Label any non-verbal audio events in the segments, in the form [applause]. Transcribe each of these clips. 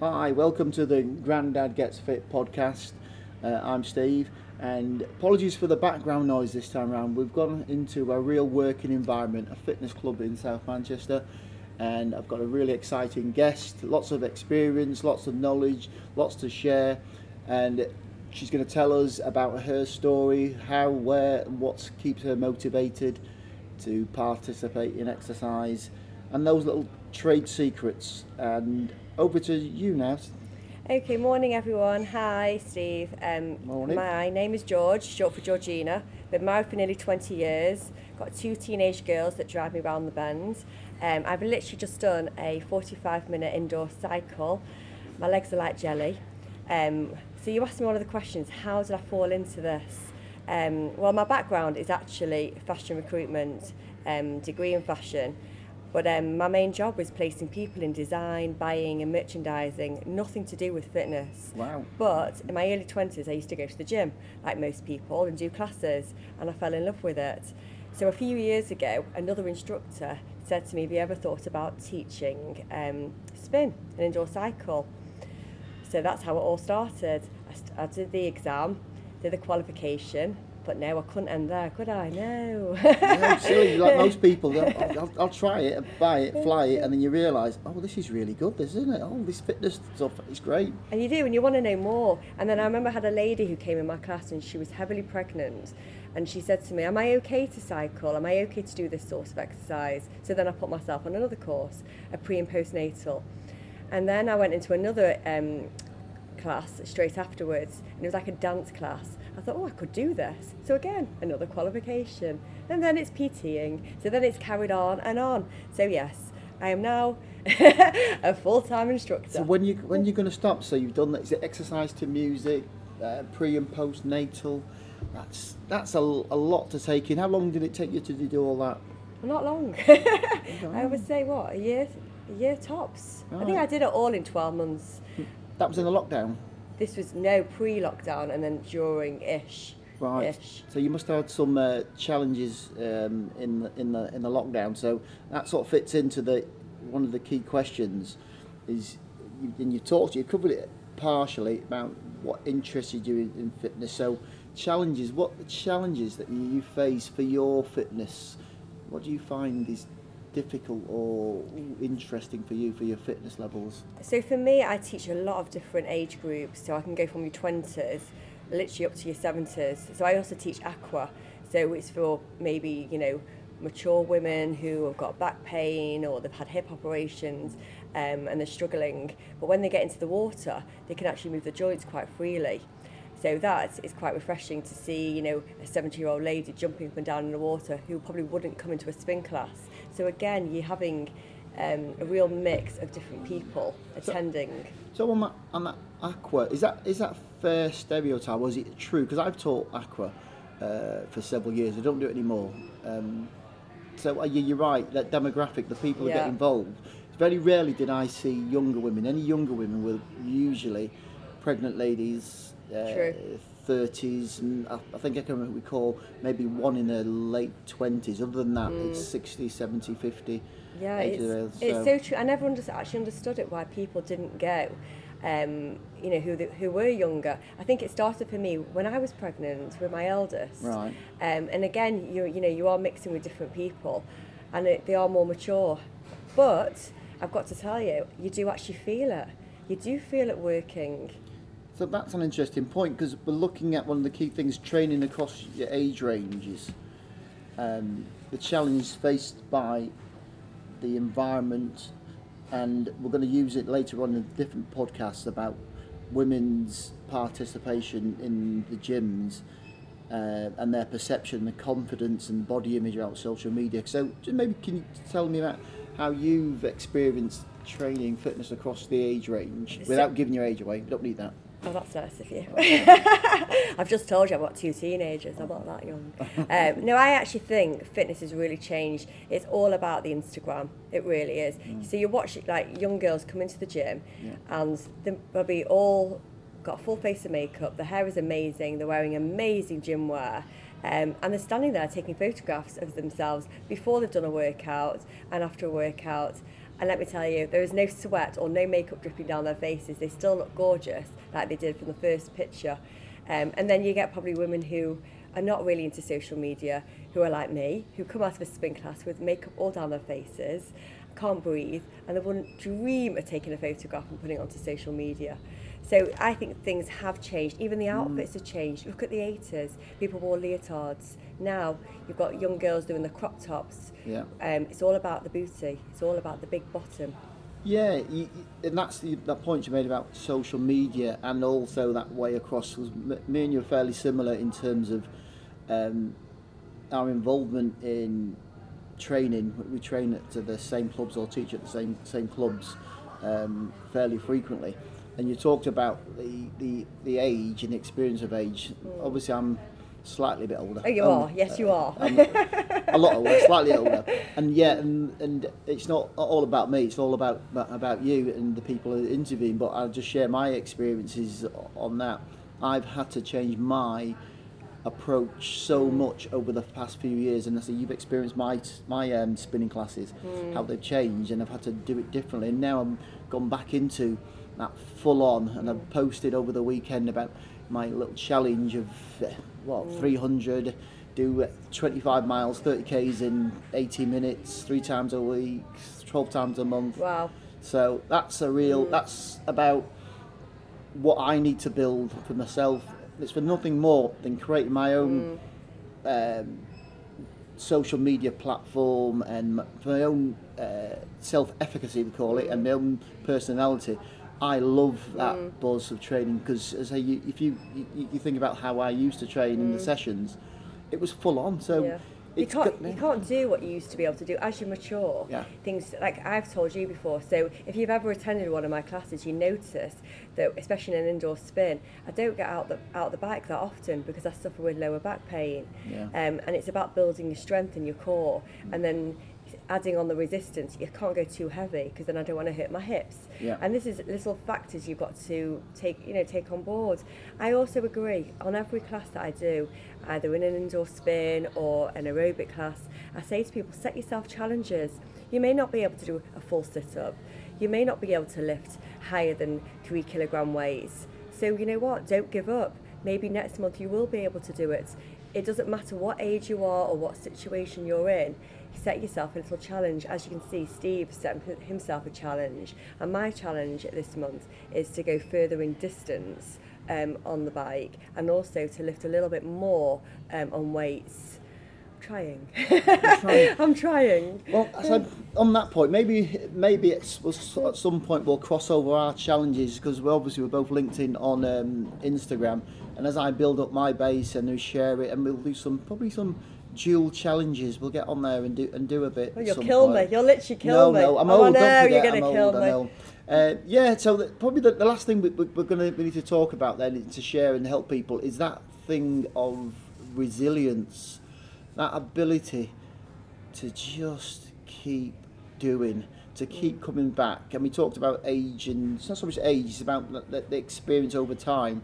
Hi, welcome to the Grandad Gets Fit podcast. Uh, I'm Steve, and apologies for the background noise this time around. We've gone into a real working environment, a fitness club in South Manchester, and I've got a really exciting guest, lots of experience, lots of knowledge, lots to share, and she's going to tell us about her story, how, where, and what keeps her motivated to participate in exercise, and those little trade secrets. And over to you now. Okay, morning everyone. Hi, Steve. Um, Morning. My name is George, short for Georgina. Been married for nearly 20 years. Got two teenage girls that drive me around the bend. Um, I've literally just done a 45 minute indoor cycle. My legs are like jelly. Um, so you asked me one of the questions, how did I fall into this? Um, well, my background is actually fashion recruitment, um, degree in fashion. But um, my main job was placing people in design, buying and merchandising, nothing to do with fitness. Wow. But in my early 20s, I used to go to the gym, like most people, and do classes, and I fell in love with it. So a few years ago, another instructor said to me, have you ever thought about teaching um, spin, an indoor cycle? So that's how it all started. I, st- I did the exam, did the qualification, but no, I couldn't end there, could I? No. Yeah, silly, like most people, I'll, [laughs] I'll, I'll try it, buy it, fly it, and then you realise, oh, this is really good, this isn't it? Oh, this fitness stuff is great. And you do, and you want to know more. And then I remember I had a lady who came in my class and she was heavily pregnant. And she said to me, Am I okay to cycle? Am I okay to do this sort of exercise? So then I put myself on another course, a pre and postnatal. And then I went into another um, class straight afterwards, and it was like a dance class. I thought, oh, I could do this. So again, another qualification. And then it's PTing. So then it's carried on and on. So yes, I am now [laughs] a full-time instructor. So when you when you're going to stop? So you've done that? Is it exercise to music, uh, pre and post natal? That's that's a, a lot to take in. How long did it take you to do all that? Not long. [laughs] I would say what a year, a year tops. I think Right. I did it all in twelve months. That was in the lockdown, This was no pre-lockdown and then during-ish. right? Ish. So you must have had some uh, challenges um, in the, in the in the lockdown. So that sort of fits into the one of the key questions. Is and you talked, you covered it partially about what interested you in, in fitness. So challenges, what the challenges that you, you face for your fitness? What do you find is difficult or interesting for you for your fitness levels? So for me, I teach a lot of different age groups. So I can go from your twenties, literally up to your seventies. So I also teach aqua. So it's for maybe you know mature women who have got back pain or they've had hip operations um, and they're struggling. But when they get into the water, they can actually move the joints quite freely. So that is quite refreshing to see, you know, a 70-year-old lady jumping up and down in the water who probably wouldn't come into a spin class. So again, you're having um, a real mix of different people attending. So on that, on that aqua, is that is that fair stereotype or is it true? Because I've taught aqua uh, for several years. I don't do it anymore. Um, so uh, you- you're right. That demographic, the people that get involved. Very rarely did I see younger women. Any younger women were usually pregnant ladies, uh, True. 30s, and I, I think I can recall maybe one in her late 20s. Other than that, Mm. it's 60, 70, 50. Yeah, it's, those, it's so- so true. I never under, actually understood it why people didn't go. Um, you know, who the, who were younger. I think it started for me when I was pregnant with my eldest. Right. Um, and again, you you know, you are mixing with different people, and it, they are more mature. But I've got to tell you, you do actually feel it. You do feel it working. So that's an interesting point because we're looking at one of the key things training across your age ranges. Um, the challenge faced by the environment, and we're going to use it later on in different podcasts about women's participation in the gyms uh, and their perception, the confidence and body image about social media. So, maybe can you tell me about how you've experienced training fitness across the age range So- without giving your age away? You don't need that. Oh, that's nice of you. [laughs] I've just told you I've got two teenagers. I'm not that young. [laughs] Um, no, I actually think fitness has really changed. It's all about the Instagram. It really is. So you watch like young girls come into the gym, Yeah. and they- they'll be all got a full face of makeup. The hair is amazing. They're wearing amazing gym wear. Um, and they're standing there taking photographs of themselves before they've done a workout and after a workout. And let me tell you, there is no sweat or no makeup dripping down their faces. They still look gorgeous like they did from the first picture. Um, and then you get probably women who are not really into social media, who are like me, who come out of a spin class with makeup all down their faces, can't breathe, and they wouldn't dream of taking a photograph and putting it onto social media. So I think things have changed. Even the outfits have changed. Look at the 80s. People wore leotards. Now you've got young girls doing the crop tops. Yeah. Um, it's all about the booty. It's all about the big bottom. Yeah, you- and that's the that point you made about social media, and also that way across. Was me and you are fairly similar in terms of um, our involvement in training. We train at the same clubs or teach at the same same clubs um, fairly frequently. And you talked about the, the, the age and the experience of age. Obviously, I'm slightly a bit older. Oh, you Um, are. Yes, you are. A lot older, slightly older, and yeah, and, and it's not all about me. It's all about about you and the people interviewing. But I'll just share my experiences on that. I've had to change my approach so much over the past few years, and I say you've experienced my my um, spinning classes, how they've changed, and I've had to do it differently. And now I'm gone back into that full on, and I've posted over the weekend about my little challenge of uh, what 300 do uh, 25 miles 30 k's in 18 minutes three times a week 12 times a month. Wow. so that's a real that's about what i need to build for myself. It's for nothing more than creating my own um, social media platform and my own uh, self-efficacy we call it and my own personality I love that mm. buzz of training because as I, you, if you, you you think about how I used to train in the mm. sessions, it was full on. So Yeah. You can't, you can't do what you used to be able to do as you mature. Yeah. Things like I've told you before. So if you've ever attended one of my classes, you notice that, especially in an indoor spin, I don't get out the out the bike that often because I suffer with lower back pain. Yeah. Um, and it's about building your strength in your core, mm. and then adding on the resistance. You can't go too heavy because then I don't want to hurt my hips. Yeah. And this is little factors you've got to take, you know, take on board. I also agree on every class that I do, either in an indoor spin or an aerobic class, I say to people, set yourself challenges. You may not be able to do a full sit up. You may not be able to lift higher than three kilogram weights. So you know what? Don't give up. Maybe next month you will be able to do it. it doesn't matter what age you are or what situation you're in, set yourself a little challenge. As you can see, Steve set himself a challenge. And my challenge this month is to go further in distance um, on the bike and also to lift a little bit more um, on weights Trying. [laughs] I'm trying. Well, said on that point, maybe maybe it's at some point we'll cross over our challenges because we obviously we're both linked in on um, Instagram, and as I build up my base and we share it, and we'll do some probably some dual challenges. We'll get on there and do and do a bit. Oh, you'll kill me. You'll literally kill no, me. No, I'm oh, old. I don't forget, you're going I'm kill old, me. Uh, yeah, so the, probably the, the last thing we, we, we're going to we need to talk about then to share and help people is that thing of resilience, that ability to just keep doing, to keep coming back. And we talked about age, and it's not so much age; it's about the, the, experience over time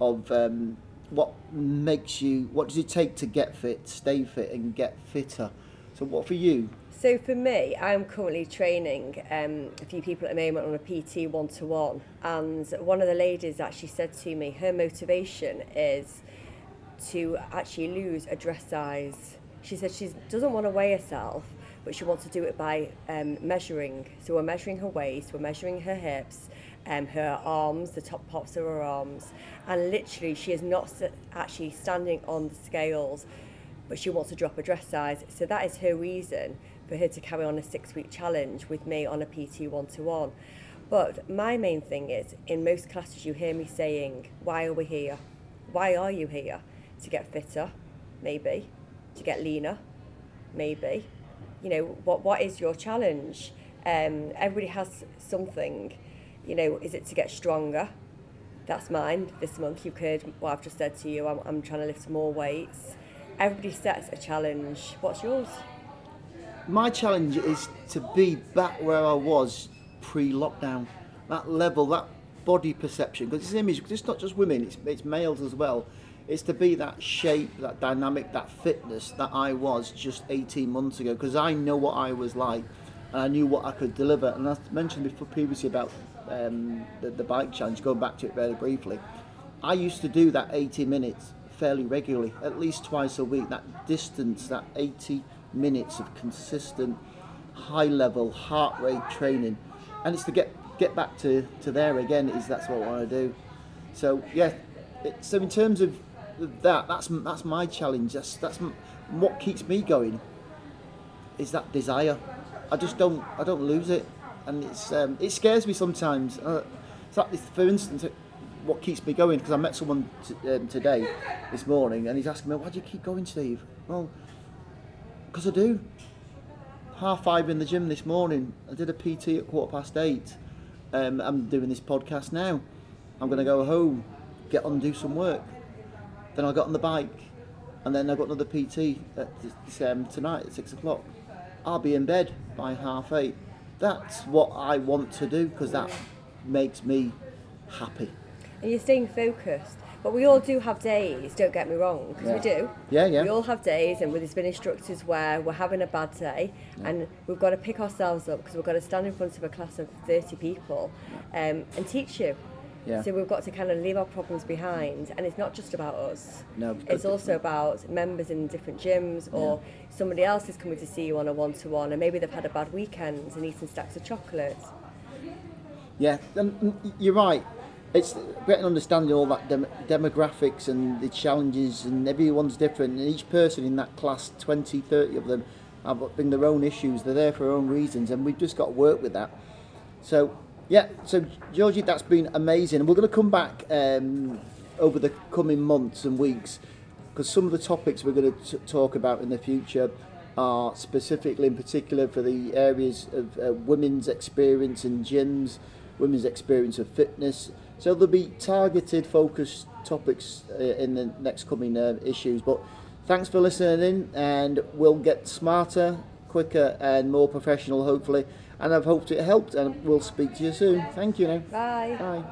of um, what makes you. What does it take to get fit, stay fit, and get fitter? So, what for you? So for me, I'm currently training um, a few people at the moment on a PT one to one, and one of the ladies actually said to me her motivation is to actually lose a dress size. She said she doesn't want to weigh herself, but she wants to do it by um, measuring. So we're measuring her waist, we're measuring her hips, um, her arms, the top parts of her arms, and literally she is not actually standing on the scales, but she wants to drop a dress size. So that is her reason for her to carry on a six-week challenge with me on a PT one-to-one. But my main thing is, in most classes, you hear me saying, "Why are we here? Why are you here? To get fitter, maybe, to get leaner, maybe. You know, what what is your challenge? Um, everybody has something. You know, is it to get stronger? That's mine this month. You could, what I've just said to you. I'm, I'm trying to lift more weights. Everybody sets a challenge. What's yours? My challenge is to be back where I was pre-lockdown. That level, that body perception, because it's image. It's not just women; it's, it's males as well. It's to be that shape, that dynamic, that fitness that I was just 18 months ago. Because I know what I was like, and I knew what I could deliver. And I mentioned before previously about um, the, the bike challenge, going back to it very briefly. I used to do that 80 minutes fairly regularly, at least twice a week. That distance, that 80 minutes of consistent, high level heart rate training, and it's to get get back to, to there again. Is that's what I want to do. So yeah, it, so in terms of that, that's that's my challenge. That's that's what keeps me going. Is that desire? I just don't I don't lose it, and it's um, it scares me sometimes. Uh, so for instance, what keeps me going because I met someone um, today, this morning, and he's asking me, "Why do you keep going, Steve?" Well, because I do. Half five in the gym this morning. I did a PT at quarter past eight. Um, I'm doing this podcast now. I'm going to go home, get on do some work. Then I got on the bike, and then I got another PT at this, um, tonight at six o'clock. I'll be in bed by half eight. That's what I want to do because that makes me happy and you're staying focused. But we all do have days, don't get me wrong, because yeah. we do. Yeah, yeah. We all have days, and there's been instructors where we're having a bad day, yeah. and we've got to pick ourselves up because we've got to stand in front of a class of 30 people um, and teach you. Yeah. So we've got to kind of leave our problems behind, and it's not just about us. No, it's also about members in different gyms, or yeah. somebody else is coming to see you on a one-to-one, and maybe they've had a bad weekend and eaten stacks of chocolates. Yeah, you're right it's getting understanding all that dem- demographics and the challenges and everyone's different and each person in that class 20 30 of them have bring their own issues they're there for their own reasons and we've just got to work with that so yeah so georgie that's been amazing and we're going to come back um, over the coming months and weeks because some of the topics we're going to talk about in the future are specifically in particular for the areas of uh, women's experience in gyms women's experience of fitness so there'll be targeted, focused topics uh, in the next coming uh, issues. But thanks for listening in, and we'll get smarter, quicker, and more professional, hopefully. And I've hoped it helped, and we'll speak to you soon. Thank you now. Bye. Bye.